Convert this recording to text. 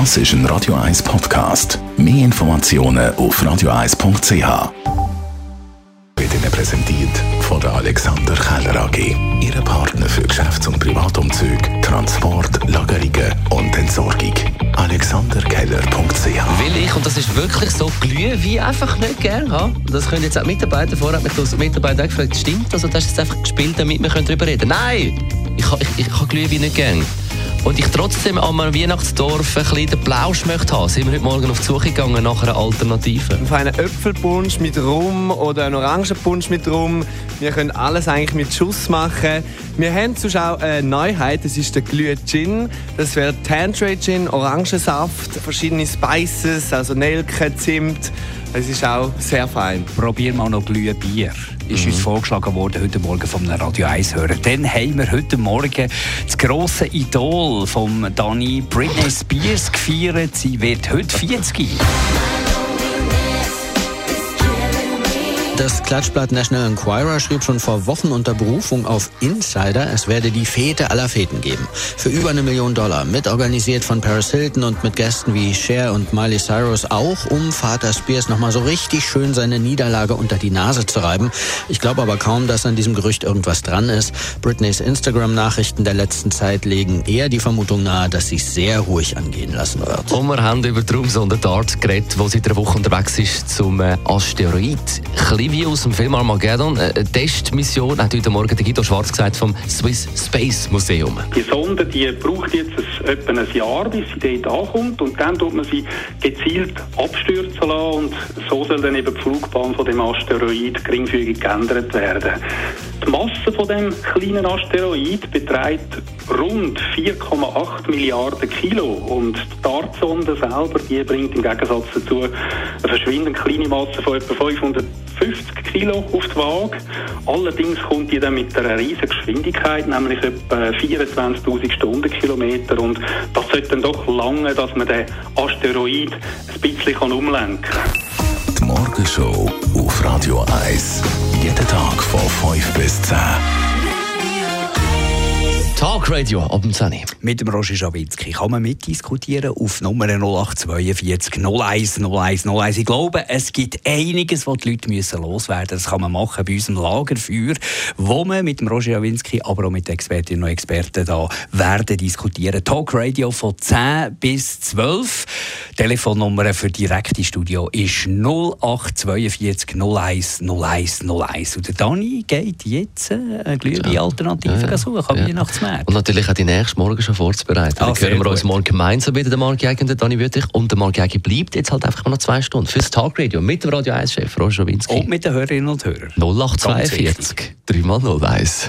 Das ist ein Radio 1 Podcast. Mehr Informationen auf radio1.ch. Wird Ihnen präsentiert von der Alexander Keller AG. Ihre Partner für Geschäfts- und Privatumzüge, Transport, Lagerungen und Entsorgung. AlexanderKeller.ch Weil ich, und das ist wirklich so, Glühwein einfach nicht gern habe. Das können jetzt auch Mitarbeiter, vorher hat mich das Mitarbeiter gefragt, stimmt das? Und das ist jetzt einfach gespielt, damit wir darüber reden können. Nein! Ich, ich, ich, ich habe Glühwein nicht gern und ich trotzdem an einem Weihnachtsdorf ein bisschen den Plausch möchte haben, sind wir heute Morgen auf die Suche gegangen nach einer Alternative. Auf einen Äpfelpunsch mit Rum oder einen Orangenpunsch mit Rum. Wir können alles eigentlich mit Schuss machen. Wir haben sonst auch eine Neuheit, das ist der Glüh Gin. Das wäre Tangerine Gin, Orangensaft, verschiedene Spices, also Nelke, Zimt. Es ist auch sehr fein. Probier mal noch Glühbier. Ist mhm. uns vorgeschlagen worden heute Morgen vom Radio 1 hören. Dann haben wir heute Morgen das grosse Idol von Dani Britney Spears gefeiert. Sie wird heute 40. Das Klatschblatt National Enquirer schrieb schon vor Wochen unter Berufung auf Insider, es werde die Fete aller Feten geben. Für über eine Million Dollar, mitorganisiert von Paris Hilton und mit Gästen wie Cher und Miley Cyrus, auch um Vater Spears nochmal so richtig schön seine Niederlage unter die Nase zu reiben. Ich glaube aber kaum, dass an diesem Gerücht irgendwas dran ist. Britneys Instagram-Nachrichten der letzten Zeit legen eher die Vermutung nahe, dass sie sehr ruhig angehen lassen wird. Und wir haben über die Raumsonde DART geredet, wo seit einer Woche unterwegs ist zum äh, Asteroid wie aus dem Film Armageddon. Eine Testmission hat heute Morgen der Guido Schwarz gesagt vom Swiss Space Museum. Die Sonde die braucht jetzt ein, etwa ein Jahr, bis sie dort ankommt und dann tut man sie gezielt abstürzen lassen und so soll dann eben die Flugbahn von dem Asteroid geringfügig geändert werden. Die Masse von dem kleinen Asteroid beträgt rund 4,8 Milliarden Kilo und die Dartsonde selber, die bringt im Gegensatz dazu eine verschwindend kleine Masse von etwa 550 Kilo auf die Waage. Allerdings kommt die dann mit einer riesigen Geschwindigkeit, nämlich etwa 24.000 Stundenkilometer und das sollte dann doch lange, dass man den Asteroid ein bisschen umlenken kann. Die Morgenshow auf Radio 1. Jeden Tag von 5 bis 10. Talk Radio ab dem 10. Mit dem Roger Schawinski kann man mitdiskutieren auf Nummer 0842 01 01 01. Ich glaube, es gibt einiges, was die Leute müssen loswerden müssen. Das kann man machen bei unserem Lagerfeuer, wo wir mit dem Roger Schawinski, aber auch mit Expertinnen und Experten da werden diskutieren. Talk Radio von 10 bis 12. Telefonnummer für direkte Studio ist 0842 01 01 01. Und der Dani geht jetzt eine glühende Alternative ja, ja, suchen ja. Weihnachtsmärkte. Und natürlich auch die nächste Morgen schon vorzubereiten. Ah, Dann hören wir uns morgen gemeinsam wieder, der Marc Jäger und Dani Wüttrich. Und der Marc Jäger bleibt jetzt halt einfach noch zwei Stunden fürs Tagradio mit dem Radio 1-Chef Roger Schawinski. Und mit den Hörerinnen und Hörern. 0842 3x01.